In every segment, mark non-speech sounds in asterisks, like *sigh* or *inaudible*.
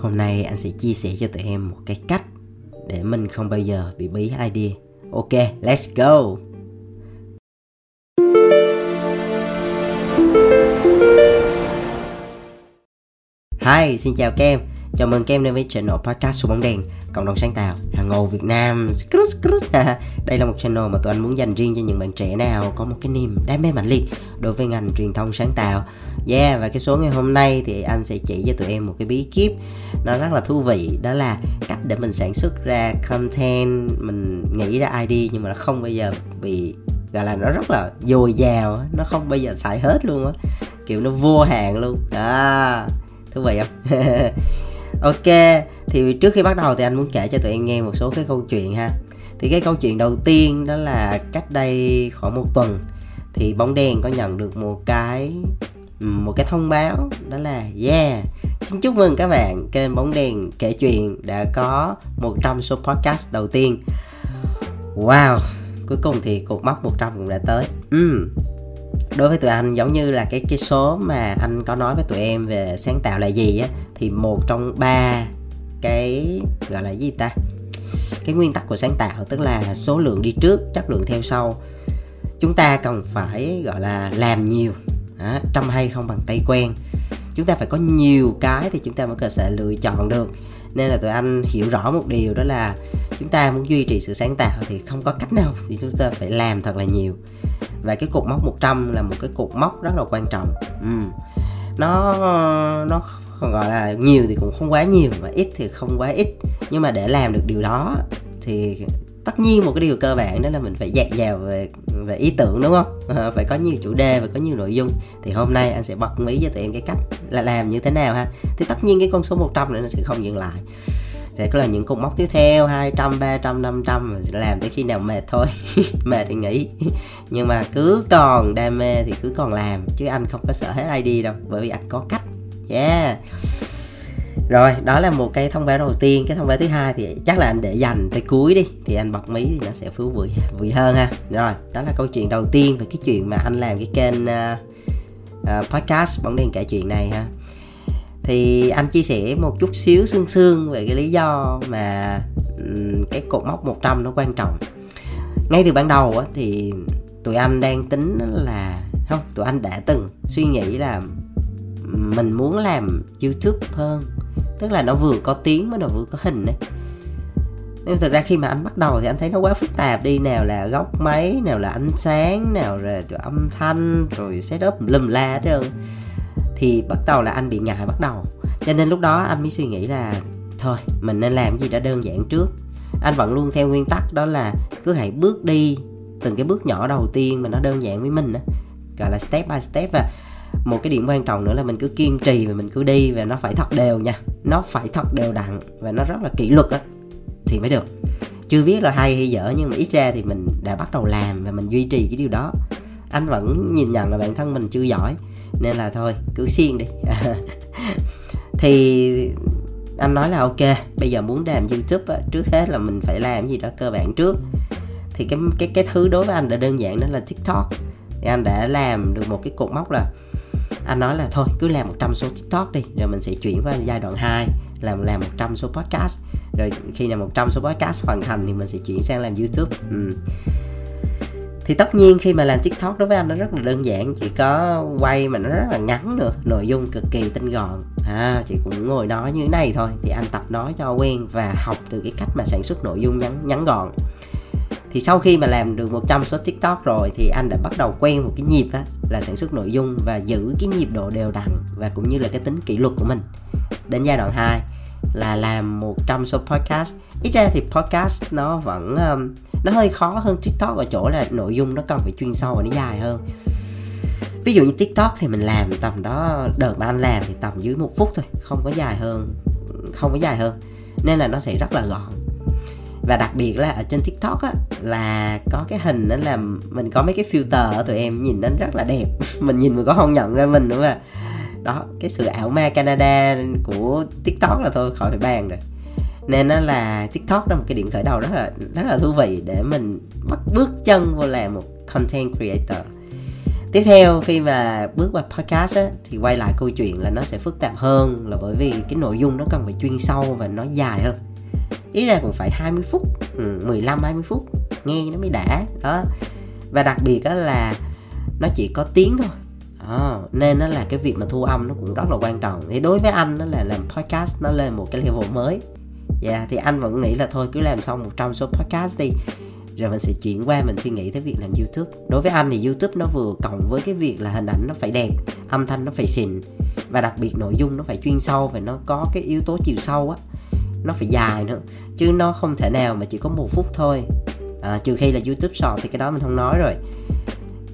hôm nay anh sẽ chia sẻ cho tụi em một cái cách để mình không bao giờ bị bí idea. Ok let's go. Hi, xin chào các em. Chào mừng các em đến với channel podcast số bóng đèn Cộng đồng sáng tạo hàng ngầu Việt Nam. *laughs* Đây là một channel mà tụi anh muốn dành riêng cho những bạn trẻ nào Có một cái niềm đam mê mạnh liệt Đối với ngành truyền thông sáng tạo. Yeah, và cái số ngày hôm nay thì anh sẽ chỉ cho tụi em một cái bí kíp. Nó rất là thú vị Đó là cách để mình sản xuất ra content. Mình nghĩ ra ID nhưng mà nó không bao giờ bị gọi là nó rất là dồi dào nó không bao giờ xài hết luôn á. Kiểu nó vô hạn luôn. Đó. Thú vị không? *laughs* ok, thì trước khi bắt đầu thì anh muốn kể cho tụi em nghe một số cái câu chuyện ha. Thì cái câu chuyện đầu tiên đó là cách đây khoảng một tuần thì bóng đèn có nhận được một cái một cái thông báo đó là, yeah, xin chúc mừng các bạn, kênh bóng đèn kể chuyện đã có 100 số podcast đầu tiên. Wow, cuối cùng thì cột mốc 100 cũng đã tới. Ừ đối với tụi anh giống như là cái cái số mà anh có nói với tụi em về sáng tạo là gì á thì một trong ba cái gọi là gì ta? Cái nguyên tắc của sáng tạo tức là số lượng đi trước chất lượng theo sau. Chúng ta cần phải gọi là làm nhiều đó, trăm hay không bằng tay quen chúng ta phải có nhiều cái thì chúng ta mới có thể lựa chọn được. Nên là tụi anh hiểu rõ một điều, đó là chúng ta muốn duy trì sự sáng tạo thì không có cách nào *laughs* thì chúng ta phải làm thật là nhiều. Và cái cột mốc 100 là một cái cột mốc rất là quan trọng. Ừ. nó nó gọi là nhiều thì cũng không quá nhiều và ít thì không quá ít. Nhưng mà để làm được điều đó thì tất nhiên một cái điều cơ bản đó là mình phải dạt dào về về ý tưởng đúng không? Ờ, phải có nhiều chủ đề và có nhiều nội dung. Thì hôm nay anh sẽ bật mí cho tụi em cái cách là làm như thế nào ha. Thì tất nhiên cái con số 100 này nó sẽ không dừng lại. Sẽ có là những cột mốc tiếp theo 200, 300, 500 sẽ làm tới khi nào mệt thôi. *laughs* Mệt thì nghỉ. Nhưng mà cứ còn đam mê thì cứ còn làm chứ anh không có sợ hết ID đâu bởi vì anh có cách. Yeah rồi đó là một cái thông báo đầu tiên. Cái thông báo thứ hai thì chắc là anh để dành tới cuối đi thì anh bật mí thì nó sẽ phú vị vị hơn ha. Rồi đó là câu chuyện đầu tiên về cái chuyện mà anh làm cái kênh uh, uh, podcast bóng đèn kể chuyện này ha. Thì anh chia sẻ một chút xíu xương xương về cái lý do mà cái cột mốc 100 nó quan trọng. Ngay từ ban đầu á, thì tụi anh đang tính là không tụi anh đã từng suy nghĩ là mình muốn làm youtube hơn tức là nó vừa có tiếng mà nó vừa có hình ấy. Nhưng thực ra khi mà anh bắt đầu thì anh thấy nó quá phức tạp đi. Nào là góc máy, nào là ánh sáng, nào là âm thanh, rồi setup lùm la hết trơn. Thì bắt đầu là anh bị ngại bắt đầu. Cho nên lúc đó anh mới suy nghĩ là, thôi, mình nên làm gì đó đơn giản trước. Anh vẫn luôn theo nguyên tắc đó là cứ hãy bước đi từng cái bước nhỏ đầu tiên mà nó đơn giản với mình đó gọi là step by step và một cái điểm quan trọng nữa là mình cứ kiên trì và mình cứ đi và nó phải thật đều nha. Nó phải thật đều đặn và nó rất là kỷ luật á thì mới được. Chưa biết là hay hay dở nhưng mà ít ra thì mình đã bắt đầu làm và mình duy trì cái điều đó. Anh vẫn nhìn nhận là bản thân mình chưa giỏi nên là thôi cứ xiên đi. *laughs* Thì anh nói là ok bây giờ muốn làm youtube á, trước hết là mình phải làm gì đó cơ bản trước. Thì cái cái cái thứ đối với anh đã đơn giản đó là tiktok. Thì anh đã làm được một cái cột mốc là anh nói là thôi, cứ làm 100 số tiktok đi, rồi mình sẽ chuyển qua giai đoạn 2 làm làm 100 số podcast. Rồi khi nào 100 số podcast hoàn thành thì mình sẽ chuyển sang làm youtube. Ừ thì tất nhiên khi mà làm tiktok đối với anh nó rất là đơn giản, chỉ có quay mà nó rất là ngắn nữa, nội dung cực kỳ tinh gọn. À chị cũng ngồi nói như thế này thôi, thì anh tập nói cho quen và học được cái cách mà sản xuất nội dung ngắn ngắn gọn thì sau khi mà làm được 100 số tiktok rồi thì anh đã bắt đầu quen một cái nhịp á là sản xuất nội dung và giữ cái nhịp độ đều đặn và cũng như là cái tính kỷ luật của mình. Đến giai đoạn 2 là làm 100 số podcast. Ít ra thì podcast nó vẫn um, nó hơi khó hơn tiktok ở chỗ là nội dung nó cần phải chuyên sâu và nó dài hơn. Ví dụ như tiktok thì mình làm tầm đó đợt mà anh làm thì tầm dưới một phút thôi không có dài hơn không có dài hơn. Nên là nó sẽ rất là gọn và đặc biệt là ở trên tiktok á là có cái hình đó là mình có mấy cái filter ở tụi em nhìn nó rất là đẹp. *laughs* Mình nhìn mà có không nhận ra mình nữa mà đó cái sự ảo ma canada của tiktok là thôi khỏi phải bàn rồi. Nên nó là tiktok là một cái điểm khởi đầu rất là rất là thú vị để mình bắt bước chân vô làm một content creator. Tiếp theo khi mà bước vào podcast á, thì quay lại câu chuyện là nó sẽ phức tạp hơn là bởi vì cái nội dung nó cần phải chuyên sâu và nó dài hơn ít ra cũng phải 20 phút ừ, 15 20 phút nghe nó mới đã đó. Và đặc biệt đó là nó chỉ có tiếng thôi đó. nên nó là cái việc mà thu âm nó cũng rất là quan trọng. Thì đối với anh nó là làm podcast nó lên một cái level mới. Dạ yeah, thì anh vẫn nghĩ là thôi cứ làm xong 100 số podcast đi rồi mình sẽ chuyển qua mình suy nghĩ tới việc làm youtube. Đối với anh thì youtube nó vừa cộng với cái việc là hình ảnh nó phải đẹp âm thanh nó phải xịn và đặc biệt nội dung nó phải chuyên sâu và nó có cái yếu tố chiều sâu á nó phải dài nữa chứ nó không thể nào mà chỉ có một phút thôi. À, trừ khi là youtube short thì cái đó mình không nói rồi.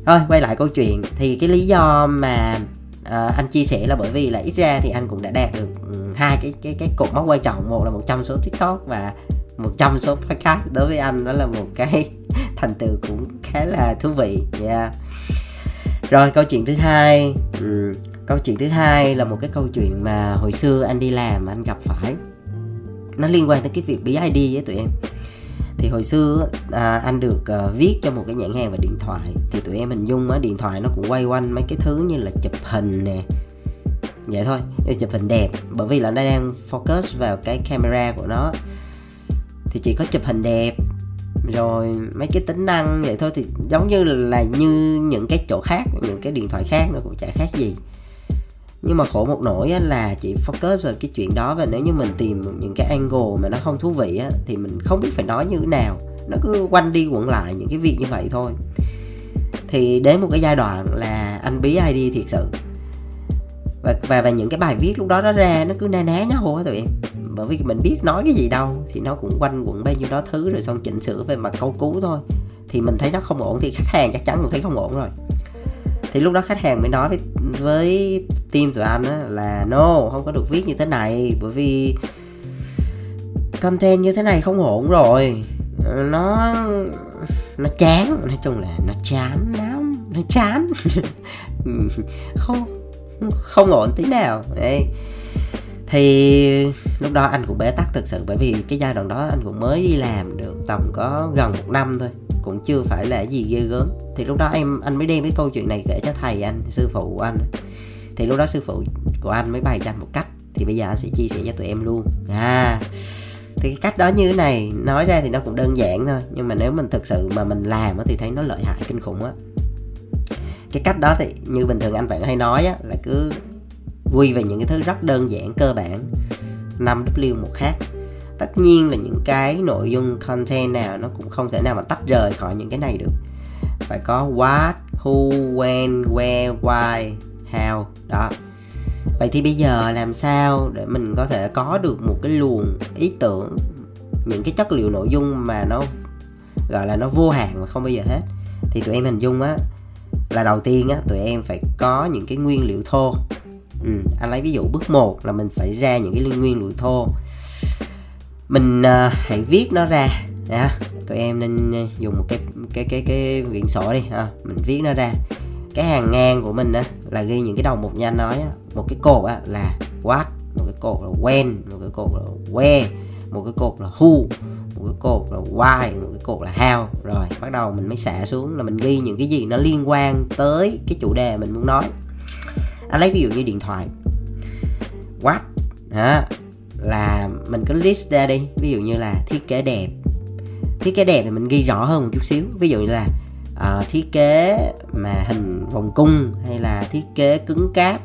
Thôi quay lại câu chuyện. Thì cái lý do mà à, anh chia sẻ là bởi vì là ít ra thì anh cũng đã đạt được ừ, hai cái cái cái cột mốc quan trọng. Một là 100 số tiktok và 100 số podcast. Đối với anh đó là một cái *laughs* thành tựu cũng khá là thú vị. Yeah. Rồi câu chuyện thứ hai. Ừ. câu chuyện thứ hai là một cái câu chuyện mà hồi xưa anh đi làm anh gặp phải nó liên quan tới cái việc bí ID với tụi em. Thì hồi xưa à, anh được à, viết cho một cái nhãn hàng về điện thoại. Thì tụi em hình dung á điện thoại nó cũng quay quanh mấy cái thứ như là chụp hình nè. Vậy thôi chụp hình đẹp. Bởi vì là nó đang focus vào cái camera của nó. Thì chỉ có chụp hình đẹp rồi mấy cái tính năng vậy thôi. Thì giống như là như những cái chỗ khác những cái điện thoại khác nó cũng chả khác gì nhưng mà khổ một nỗi là chỉ focus vào cái chuyện đó và nếu như mình tìm những cái angle mà nó không thú vị á, thì mình không biết phải nói như thế nào. Nó cứ quanh đi quẩn lại những cái việc như vậy thôi. Thì đến một cái giai đoạn là anh bí ID thiệt sự. Và và, và những cái bài viết lúc đó nó ra nó cứ na ná nhau á tụi em. Bởi vì mình biết nói cái gì đâu thì nó cũng quanh quẩn bao nhiêu đó thứ rồi xong chỉnh sửa về mặt câu cú thôi. Thì mình thấy nó không ổn thì khách hàng chắc chắn cũng thấy không ổn rồi thì lúc đó khách hàng mới nói với với team tụi anh á là, no, không có được viết như thế này, bởi vì content như thế này không ổn rồi. Nó nó chán, nói chung là nó chán lắm, nó chán. *laughs* Không không ổn tí nào, đấy. Thì lúc đó anh cũng bế tắc thực sự, bởi vì cái giai đoạn đó anh cũng mới đi làm được tầm có gần một năm thôi cũng chưa phải là gì ghê gớm. Thì lúc đó em, anh mới đem cái câu chuyện này kể cho thầy, anh, sư phụ của anh. Thì lúc đó sư phụ của anh mới bày cho anh một cách, thì bây giờ anh sẽ chia sẻ cho tụi em luôn. À thì cái cách đó như thế này, nói ra thì nó cũng đơn giản thôi, nhưng mà nếu mình thực sự mà mình làm thì thấy nó lợi hại kinh khủng á. Cái cách đó thì như bình thường anh bạn hay nói á, là cứ quy về những cái thứ rất đơn giản, cơ bản 5W một khác tất nhiên là những cái nội dung content nào nó cũng không thể nào mà tách rời khỏi những cái này được. Phải có what who when where why how đó. Vậy thì bây giờ làm sao để mình có thể có được một cái luồng ý tưởng những cái chất liệu nội dung mà nó gọi là nó vô hạn mà không bao giờ hết? Thì tụi em hình dung á là đầu tiên á tụi em phải có những cái nguyên liệu thô. Ừ, anh lấy ví dụ bước 1 là mình phải ra những cái nguyên liệu thô mình uh, hãy viết nó ra. Nha tụi em nên ờ, dùng một cái cái cái cái quyển sổ đi ha mình viết nó ra. Cái hàng ngang của mình á là ghi những cái đầu mục như anh nói á. Một cái cột á là what một cái cột là when một cái cột là where một cái cột là who một cái cột là why một cái cột là how. Rồi bắt đầu mình mới xả xuống là mình ghi những cái gì nó liên quan tới cái chủ đề mình muốn nói. Anh lấy ví dụ như điện thoại. What? Hả là mình có list ra đi. Ví dụ như là thiết kế đẹp. Thiết kế đẹp thì mình ghi rõ hơn một chút xíu. Ví dụ như là uh, thiết kế mà hình vòng cung hay là thiết kế cứng cáp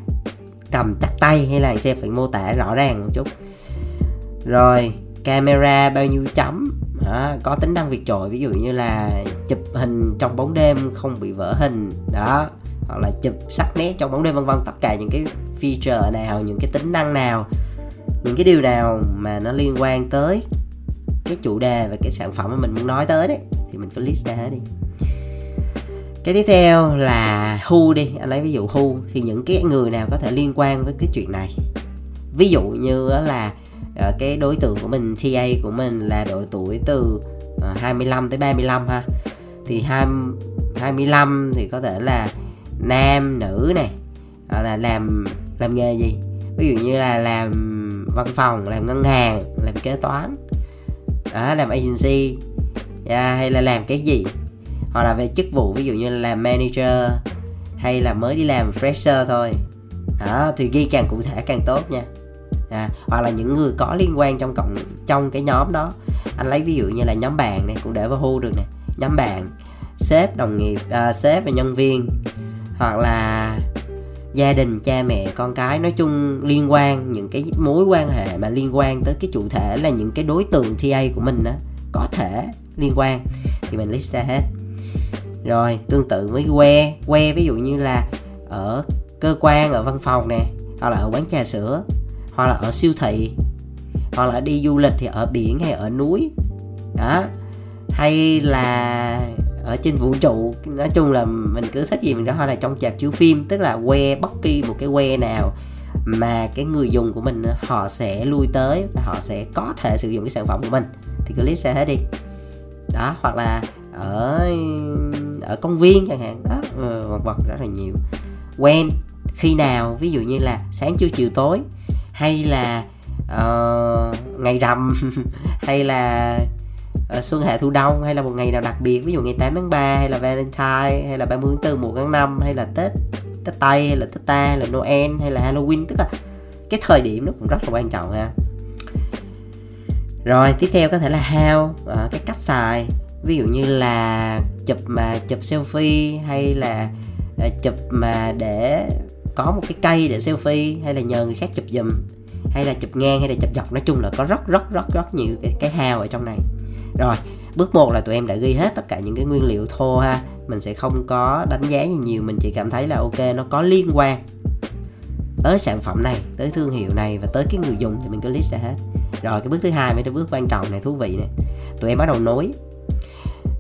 cầm chắc tay hay là sẽ phải mô tả rõ ràng một chút. Rồi camera bao nhiêu chấm? Đó, có tính năng vượt trội. Ví dụ như là chụp hình trong bóng đêm không bị vỡ hình. Đó hoặc là chụp sắc nét trong bóng đêm vân vân. Tất cả những cái feature nào những cái tính năng nào những cái điều nào mà nó liên quan tới cái chủ đề và cái sản phẩm mà mình muốn nói tới đấy thì mình cứ list ra hết đi. Cái tiếp theo là hu đi anh lấy ví dụ hu thì những cái người nào có thể liên quan với cái chuyện này. Ví dụ như là ờ, cái đối tượng của mình TA của mình là độ tuổi từ ờ, 25 tới 35 ha. Thì 20, 25 thì có thể là nam nữ này là làm làm nghề gì? Ví dụ như là làm văn phòng làm ngân hàng làm kế toán đó, làm agency yeah, hay là làm cái gì. Hoặc là về chức vụ ví dụ như là làm manager hay là mới đi làm fresher thôi. Đó, thì ghi càng cụ thể càng tốt nha. À, hoặc là những người có liên quan trong cộng trong cái nhóm đó. Anh lấy ví dụ như là nhóm bạn này cũng để vào hu được nè. Nhóm bạn sếp đồng nghiệp à, sếp và nhân viên. Hoặc là gia đình, cha mẹ, con cái nói chung liên quan, những cái mối quan hệ mà liên quan tới cái chủ thể là những cái đối tượng TA của mình đó có thể liên quan. Thì mình list ra hết. Rồi, tương tự với que que ví dụ như là ở cơ quan, ở văn phòng nè, hoặc là ở quán trà sữa, hoặc là ở siêu thị, hoặc là đi du lịch thì ở biển hay ở núi. Đó. Hay là ở trên vũ trụ. Nói chung là mình cứ thích gì mình đó hay là trong chạp chiếu phim tức là que bất kỳ một cái que nào mà cái người dùng của mình họ sẽ lui tới và họ sẽ có thể sử dụng cái sản phẩm của mình thì cứ list ra hết đi. Đó hoặc là ở ở công viên chẳng hạn. Đó ừ, vật vật rất là nhiều. Quen khi nào ví dụ như là sáng trưa chiều tối hay là uh, ngày rằm *laughs* hay là uh, xuân hạ thu đông hay là một ngày nào đặc biệt ví dụ ngày 8 tháng 3 hay là Valentine hay là 30 tháng 4 1 tháng 5 hay là Tết Tết Tây hay là Tết Ta hay là Noel hay là Halloween tức là cái thời điểm nó cũng rất là quan trọng ha rồi tiếp theo có thể là how uh, cái cách xài ví dụ như là chụp mà chụp selfie hay là uh, chụp mà để có một cái cây để selfie hay là nhờ người khác chụp giùm hay là chụp ngang hay là chụp dọc nói chung là có rất rất rất rất nhiều cái, cái hào ở trong này rồi bước một là tụi em đã ghi hết tất cả những cái nguyên liệu thô ha. Mình sẽ không có đánh giá gì nhiều mình chỉ cảm thấy là ok nó có liên quan tới sản phẩm này tới thương hiệu này và tới cái người dùng thì mình cứ list ra hết. Rồi cái bước thứ hai mới là bước quan trọng này thú vị này. Tụi em bắt đầu nối.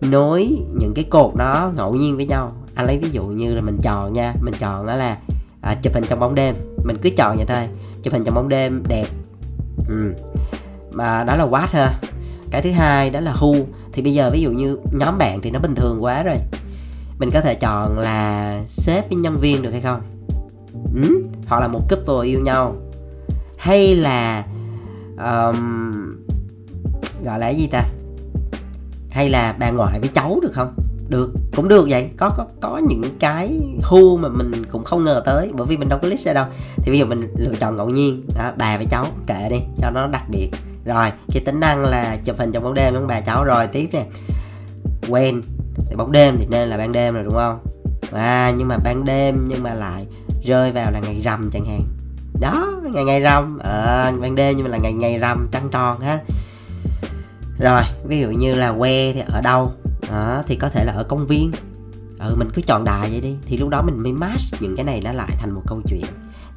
Nối những cái cột đó ngẫu nhiên với nhau. Anh lấy ví dụ như là mình chọn nha mình chọn đó là à, chụp hình trong bóng đêm. Mình cứ chọn vậy thôi chụp hình trong bóng đêm đẹp. Ừ. mà đó là quát ha cái thứ hai đó là who. Thì bây giờ ví dụ như nhóm bạn thì nó bình thường quá rồi. Mình có thể chọn là sếp với nhân viên được hay không? Ừ? hoặc là một couple yêu nhau. Hay là um, gọi là cái gì ta? Hay là bà ngoại với cháu được không? Được cũng được vậy. Có có có những cái hu mà mình cũng không ngờ tới bởi vì mình đâu có list ra đâu. Thì bây giờ mình lựa chọn ngẫu nhiên. Đó, bà với cháu kệ đi cho nó đặc biệt rồi cái tính năng là chụp hình trong bóng đêm với bà? Cháu rồi tiếp nè. Quen. Thì bóng đêm thì nên là ban đêm rồi đúng không? À nhưng mà ban đêm nhưng mà lại rơi vào là ngày rằm chẳng hạn. Đó ngày ngày rằm. À, ban đêm nhưng mà là ngày ngày rằm trăng tròn ha. Rồi ví dụ như là que thì ở đâu? À, thì có thể là ở công viên. Ừ mình cứ chọn đài vậy đi. Thì lúc đó mình mới match những cái này nó lại thành một câu chuyện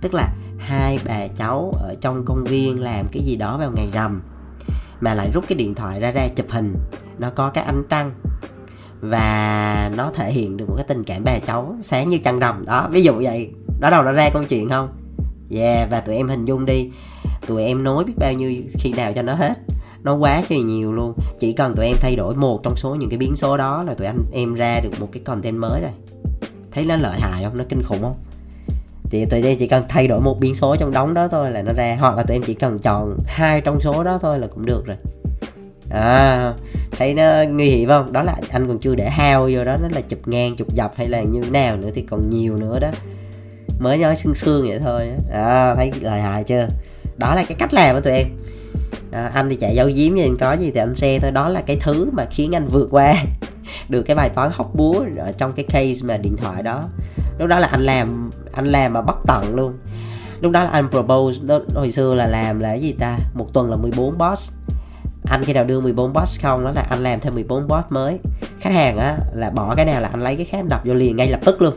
tức là hai bà cháu ở trong công viên làm cái gì đó vào ngày rằm, mà lại rút cái điện thoại ra ra chụp hình. Nó có cái ánh trăng. Và nó thể hiện được một cái tình cảm bà cháu sáng như trăng rằm. Đó, ví dụ vậy. Đó đâu, nó ra câu chuyện không? Yeah, và tụi em hình dung đi. Tụi em nối biết bao nhiêu khi nào cho nó hết. Nó quá trời nhiều luôn. Chỉ cần tụi em thay đổi một trong số những cái biến số đó là tụi anh em ra được một cái content mới rồi. Thấy nó lợi hại không? Nó kinh khủng không? Thì tụi em chỉ cần thay đổi một biến số trong đống đó thôi là nó ra hoặc là tụi em chỉ cần chọn hai trong số đó thôi là cũng được rồi. À thấy nó nguy hiểm không? Đó là anh còn chưa để hao vô đó nó là chụp ngang chụp dọc hay là như thế nào nữa thì còn nhiều nữa đó. Mới nói xương xương vậy thôi à thấy lời hại chưa? Đó là cái cách làm của tụi em. À, anh thì chạy dấu diếm gì có gì thì anh xe thôi. Đó là cái thứ mà khiến anh vượt qua *laughs* được cái bài toán hóc búa ở trong cái case mà điện thoại đó lúc đó là anh làm anh làm mà bất tận luôn. Lúc đó là anh propose đó, hồi xưa là làm là cái gì ta? Một tuần là 14 boss. Anh khi nào đưa 14 boss không đó là anh làm thêm 14 boss mới. Khách hàng á là bỏ cái nào là anh lấy cái khác đập vô liền ngay lập tức luôn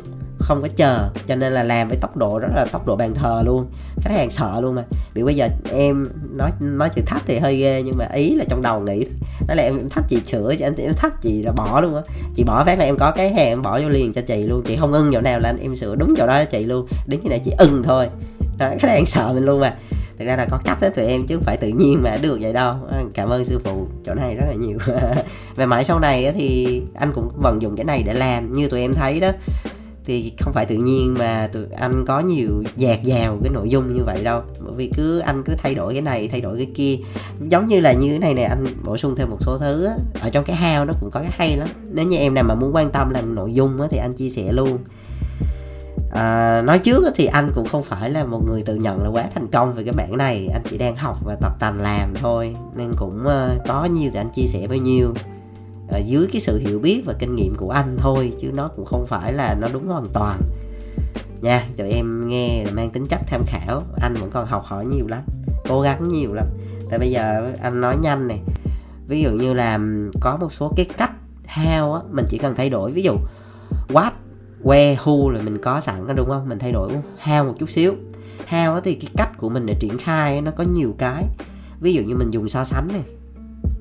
không có chờ cho nên là làm với tốc độ rất là tốc độ bàn thờ luôn. Khách hàng sợ luôn mà. Vì bây giờ em nói nói chữ thách thì hơi ghê nhưng mà ý là trong đầu nghĩ nó là em thách chị sửa cho anh em thách chị là bỏ luôn á. Chị bỏ phát là em có cái hàng em bỏ vô liền cho chị luôn. Chị không ưng chỗ nào là anh em sửa đúng chỗ đó cho chị luôn. Đến khi này chị ưng thôi. Đó, khách hàng sợ mình luôn mà. Thực ra là có cách đó tụi em chứ không phải tự nhiên mà được vậy đâu. Ờ, cảm ơn sư phụ chỗ này rất là nhiều. *laughs* Về mãi sau này thì anh cũng vận dụng cái này để làm như tụi em thấy đó thì không phải tự nhiên mà tụi anh có nhiều dạt dào cái nội dung như vậy đâu. Bởi vì cứ anh cứ thay đổi cái này thay đổi cái kia. Giống như là như thế này này anh bổ sung thêm một số thứ á. ở trong cái hao nó cũng có cái hay lắm. Nếu như em nào mà muốn quan tâm làm nội dung á, thì anh chia sẻ luôn. À, nói trước thì anh cũng không phải là một người tự nhận là quá thành công về cái mảng này. Anh chỉ đang học và tập tành làm thôi. Nên cũng uh, có nhiều thì anh chia sẻ bao nhiêu. Ờ, dưới cái sự hiểu biết và kinh nghiệm của anh thôi, chứ nó cũng không phải là nó đúng hoàn toàn. Nha, cho em nghe là mang tính chất tham khảo. Anh vẫn còn học hỏi nhiều lắm, cố gắng nhiều lắm. Tại bây giờ anh nói nhanh này ví dụ như là có một số cái cách how á, mình chỉ cần thay đổi. Ví dụ, what, where, who là mình có sẵn đó đúng không? Mình thay đổi how một chút xíu. How á thì cái cách của mình để triển khai nó có nhiều cái. Ví dụ như mình dùng so sánh này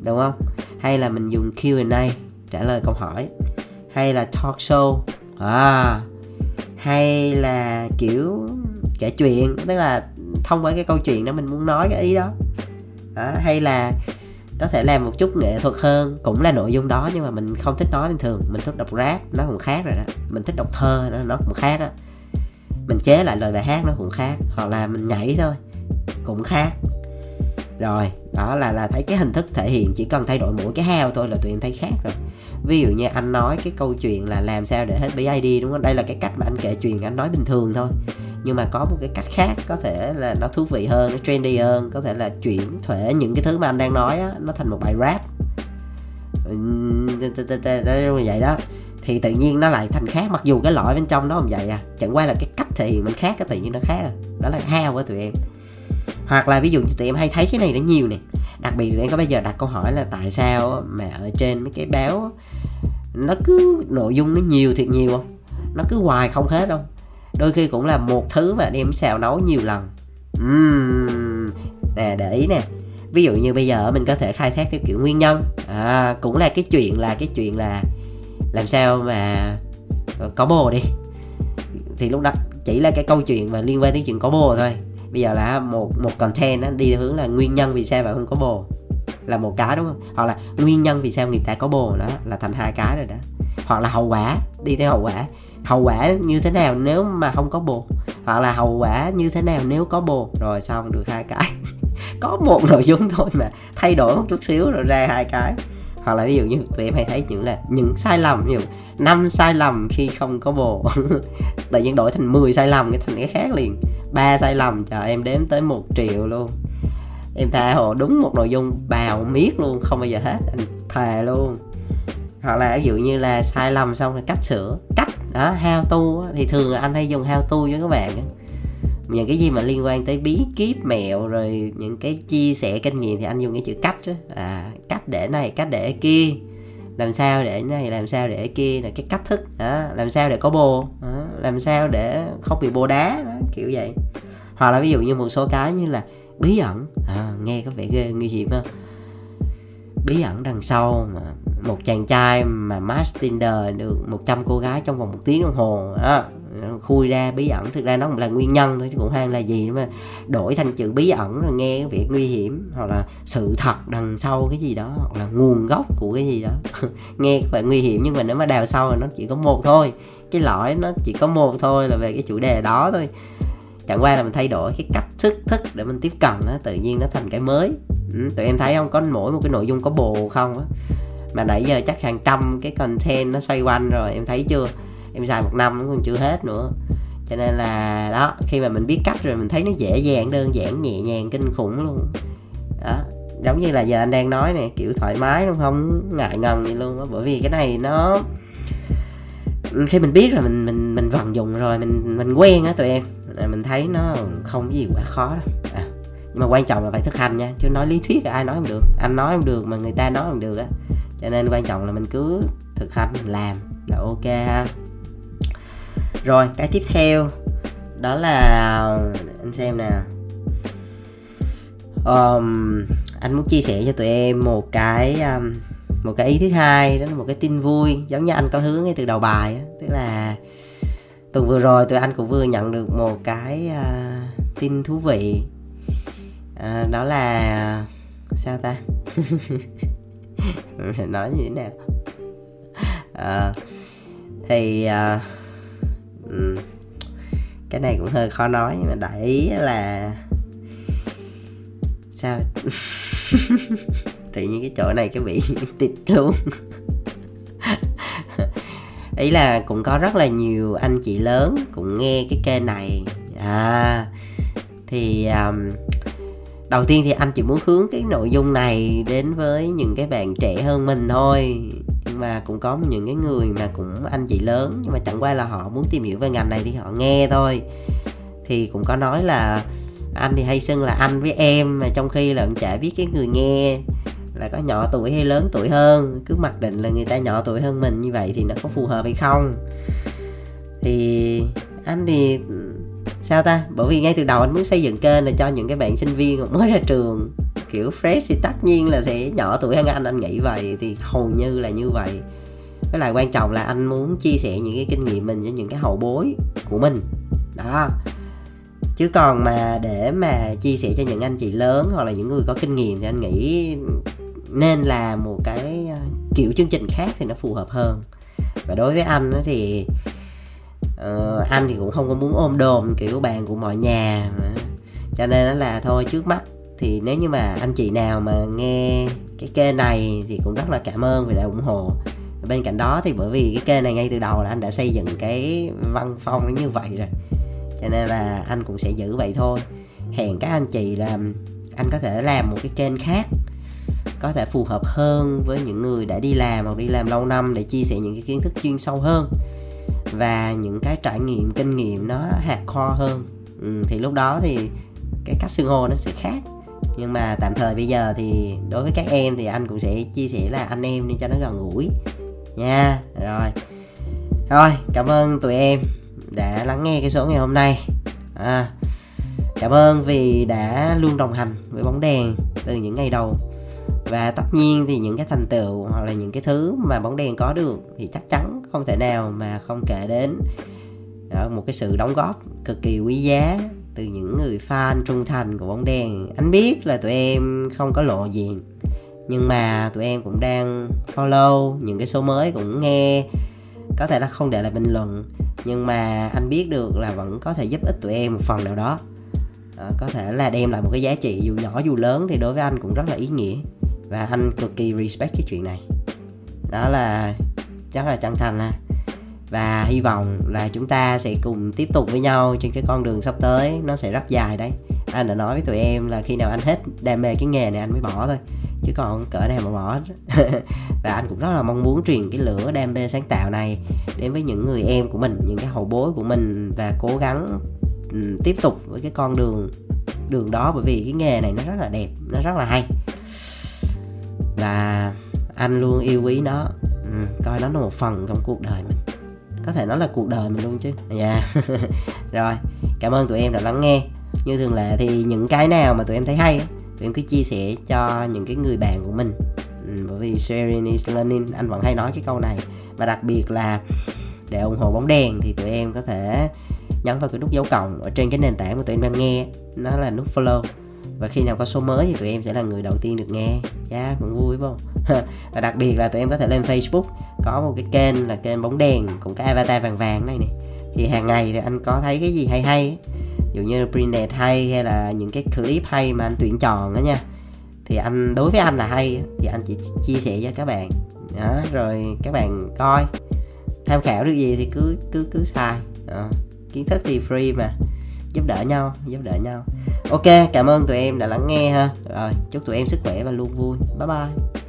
đúng không? Hay là mình dùng Q&A trả lời câu hỏi. Hay là talk show à. Hay là kiểu kể chuyện tức là thông qua cái câu chuyện đó mình muốn nói cái ý đó. À, hay là có thể làm một chút nghệ thuật hơn cũng là nội dung đó nhưng mà mình không thích nói bình thường. Mình thích đọc rap nó cũng khác rồi đó. Mình thích đọc thơ nó nó cũng khác á. Mình chế lại lời bài hát nó cũng khác hoặc là mình nhảy thôi cũng khác rồi đó là là thấy cái hình thức thể hiện chỉ cần thay đổi mỗi cái heo thôi là tụi em thấy khác rồi. Ví dụ như anh nói cái câu chuyện là làm sao để hết BID đúng không? Đây là cái cách mà anh kể chuyện anh nói bình thường thôi. Nhưng mà có một cái cách khác có thể là nó thú vị hơn nó trendy hơn. Có thể là chuyển thể những cái thứ mà anh đang nói á, nó thành một bài rap. Như vậy đó. Thì tự nhiên nó lại thành khác mặc dù cái lõi bên trong nó không vậy à. Chẳng qua là cái cách thể hiện mình khác cái tự nhiên nó khác à. Đó là hao của tụi em hoặc là ví dụ tụi em hay thấy cái này nó nhiều nè. Đặc biệt tụi em có bây giờ đặt câu hỏi là tại sao mà ở trên mấy cái báo nó cứ nội dung nó nhiều thiệt nhiều không? Nó cứ hoài không hết đâu đôi khi cũng là một thứ mà đem xào nấu nhiều lần. Uhm, nè à, để ý nè. Ví dụ như bây giờ mình có thể khai thác theo kiểu nguyên nhân. À, cũng là cái chuyện là cái chuyện là làm sao mà ờ, có bồ đi. Thì lúc đó chỉ là cái câu chuyện mà liên quan tới chuyện có bồ thôi bây giờ là một một content nó đi hướng là nguyên nhân vì sao bạn không có bồ. Là một cái đúng không? Hoặc là nguyên nhân vì sao người ta có bồ đó, là thành hai cái rồi đó. Hoặc là hậu quả, đi theo hậu quả. Hậu quả như thế nào nếu mà không có bồ? Hoặc là hậu quả như thế nào nếu có bồ? Rồi xong, được hai cái. *laughs* Có một nội dung thôi mà thay đổi một chút xíu rồi ra hai cái hoặc là ví dụ như tụi em hay thấy những là những sai lầm, ví dụ năm sai lầm khi không có bồ. *laughs* Tự nhiên đổi thành 10 sai lầm, cái thành cái khác liền. Ba sai lầm chờ em đếm tới một triệu luôn. Em tha hồ đúng một nội dung bào miết luôn, không bao giờ hết, anh thề luôn. Hoặc là ví dụ như là sai lầm xong rồi cách sửa, cách, đó, how to thì thường là anh hay dùng how to với các bạn những cái gì mà liên quan tới bí kíp mẹo rồi những cái chia sẻ kinh nghiệm thì anh dùng cái chữ cách đó à cách để này cách để kia. Làm sao để này làm sao để kia là cái cách thức. Đó làm sao để có bồ. Đó. làm sao để không bị bồ đá. Đó, kiểu vậy. Hoặc là ví dụ như một số cái như là bí ẩn. À, nghe có vẻ ghê nguy hiểm không bí ẩn đằng sau mà một chàng trai mà match Tinder được 100 cô gái trong vòng một tiếng đồng hồ. Đó khui ra bí ẩn. Thực ra nó cũng là nguyên nhân thôi chứ cũng hay là gì mà đổi thành chữ bí ẩn rồi nghe cái việc nguy hiểm hoặc là sự thật đằng sau cái gì đó hoặc là nguồn gốc của cái gì đó. *laughs* Nghe có vẻ nguy hiểm nhưng mà nếu mà đào sâu thì nó chỉ có một thôi. Cái lõi nó chỉ có một thôi là về cái chủ đề đó thôi. Chẳng qua là mình thay đổi cái cách thức thức để mình tiếp cận á tự nhiên nó thành cái mới. Ừ, tụi em thấy không? Có mỗi một cái nội dung có bồ không á? Mà nãy giờ chắc hàng trăm cái content nó xoay quanh rồi em thấy chưa? Em xài một năm còn chưa hết nữa. Cho nên là đó khi mà mình biết cách rồi mình thấy nó dễ dàng đơn giản nhẹ nhàng kinh khủng luôn. Đó giống như là giờ anh đang nói này kiểu thoải mái đúng không ngại ngần gì luôn đó. bởi vì cái này nó khi mình biết rồi mình mình mình vận dụng rồi mình mình quen á tụi em mình thấy nó không có gì quá khó đâu. À, nhưng mà quan trọng là phải thực hành nha chứ nói lý thuyết là ai nói không được. Anh nói không được mà người ta nói không được á. Cho nên quan trọng là mình cứ thực hành mình làm là ok ha rồi cái tiếp theo đó là anh xem nè. Um, anh muốn chia sẻ cho tụi em một cái um, một cái ý thứ hai đó là một cái tin vui giống như anh có hướng ngay từ đầu bài đó. tức là tuần vừa rồi tụi anh cũng vừa nhận được một cái uh, tin thú vị. Uh, đó là sao ta? *laughs* Nói như thế nào? Uh, thì uh, Ừ. cái này cũng hơi khó nói nhưng mà đại ý là sao? *laughs* Tự nhiên cái chỗ này cái bị *laughs* tịt luôn. *laughs* Ý là cũng có rất là nhiều anh chị lớn cũng nghe cái kênh này. À thì um, đầu tiên thì anh chỉ muốn hướng cái nội dung này đến với những cái bạn trẻ hơn mình thôi và mà cũng có những cái người mà cũng anh chị lớn, nhưng mà chẳng qua là họ muốn tìm hiểu về ngành này thì họ nghe thôi. Thì cũng có nói là anh thì hay xưng là anh với em, mà trong khi là cũng chả biết cái người nghe là có nhỏ tuổi hay lớn tuổi hơn, cứ mặc định là người ta nhỏ tuổi hơn mình như vậy thì nó có phù hợp hay không. Thì anh thì, sao ta? Bởi vì ngay từ đầu anh muốn xây dựng kênh là cho những cái bạn sinh viên mới ra trường kiểu fresh thì tất nhiên là sẽ nhỏ tuổi hơn anh anh nghĩ vậy thì hầu như là như vậy. Với lại quan trọng là anh muốn chia sẻ những cái kinh nghiệm mình cho những cái hậu bối của mình. Đó. Chứ còn mà để mà chia sẻ cho những anh chị lớn hoặc là những người có kinh nghiệm thì anh nghĩ nên là một cái ờ, kiểu chương trình khác thì nó phù hợp hơn. Và đối với anh thì uh, anh thì cũng không có muốn ôm đồm kiểu bàn của mọi nhà cho nên là thôi trước mắt thì nếu như mà anh chị nào mà nghe cái kênh này thì cũng rất là cảm ơn vì đã ủng hộ. Bên cạnh đó thì bởi vì cái kênh này ngay từ đầu là anh đã xây dựng cái văn phong như vậy rồi. Cho nên là anh cũng sẽ giữ vậy thôi. Hẹn các anh chị là anh có thể làm một cái kênh khác có thể phù hợp hơn với những người đã đi làm hoặc đi làm lâu năm để chia sẻ những cái kiến thức chuyên sâu hơn và những cái trải nghiệm kinh nghiệm nó hardcore hơn. Ừ, thì lúc đó thì cái cách xưng hô nó sẽ khác nhưng mà tạm thời bây giờ thì đối với các em thì anh cũng sẽ chia sẻ là anh em nên cho nó gần gũi. Nha rồi. Thôi cảm ơn tụi em đã lắng nghe cái số ngày hôm nay. À, cảm ơn vì đã luôn đồng hành với bóng đèn từ những ngày đầu. Và tất nhiên thì những cái thành tựu hoặc là những cái thứ mà bóng đèn có được thì chắc chắn không thể nào mà không kể đến đó, một cái sự đóng góp cực kỳ quý giá từ những người fan trung thành của bóng đèn anh biết là tụi em không có lộ diện nhưng mà tụi em cũng đang follow những cái số mới cũng nghe có thể là không để lại bình luận nhưng mà anh biết được là vẫn có thể giúp ích tụi em một phần nào đó. À, có thể là đem lại một cái giá trị dù nhỏ dù lớn thì đối với anh cũng rất là ý nghĩa và anh cực kỳ respect cái chuyện này. Đó là chắc là chân thành ha và hy vọng là chúng ta sẽ cùng tiếp tục với nhau trên cái con đường sắp tới. Nó sẽ rất dài đấy. Anh đã nói với tụi em là khi nào anh hết đam mê cái nghề này anh mới bỏ thôi chứ còn cỡ này mà bỏ *laughs* và anh cũng rất là mong muốn truyền cái lửa đam mê sáng tạo này đến với những người em của mình những cái hậu bối của mình và cố gắng ừ, tiếp tục với cái con đường đường đó bởi vì cái nghề này nó rất là đẹp nó rất là hay. Và anh luôn yêu quý nó. Ừ, coi nó là một phần trong cuộc đời mình có thể nói là cuộc đời mình luôn chứ. Dạ. Yeah. *laughs* rồi cảm ơn tụi em đã lắng nghe. Như thường lệ thì những cái nào mà tụi em thấy hay tụi em cứ chia sẻ cho những cái người bạn của mình. Ừ, bởi vì sharing is learning. Anh vẫn hay nói cái câu này. Và đặc biệt là để ủng hộ bóng đèn thì tụi em có thể nhấn vào cái nút dấu cộng ở trên cái nền tảng mà tụi em đang nghe. Nó là nút follow và khi nào có số mới thì tụi em sẽ là người đầu tiên được nghe. Giá yeah, cũng vui phải không? *laughs* Và đặc biệt là tụi em có thể lên facebook có một cái kênh là kênh bóng đèn cũng cái avatar vàng vàng này nè. Thì hàng ngày thì anh có thấy cái gì hay hay dụ như print hay hay là những cái clip hay mà anh tuyển chọn đó nha. Thì anh đối với anh là hay thì anh chỉ chia sẻ cho các bạn. Đó rồi các bạn coi. Tham khảo được gì thì cứ cứ cứ xài đó. kiến thức thì free mà giúp đỡ nhau, giúp đỡ nhau. Ok, cảm ơn tụi em đã lắng nghe ha. Rồi, chúc tụi em sức khỏe và luôn vui. Bye bye.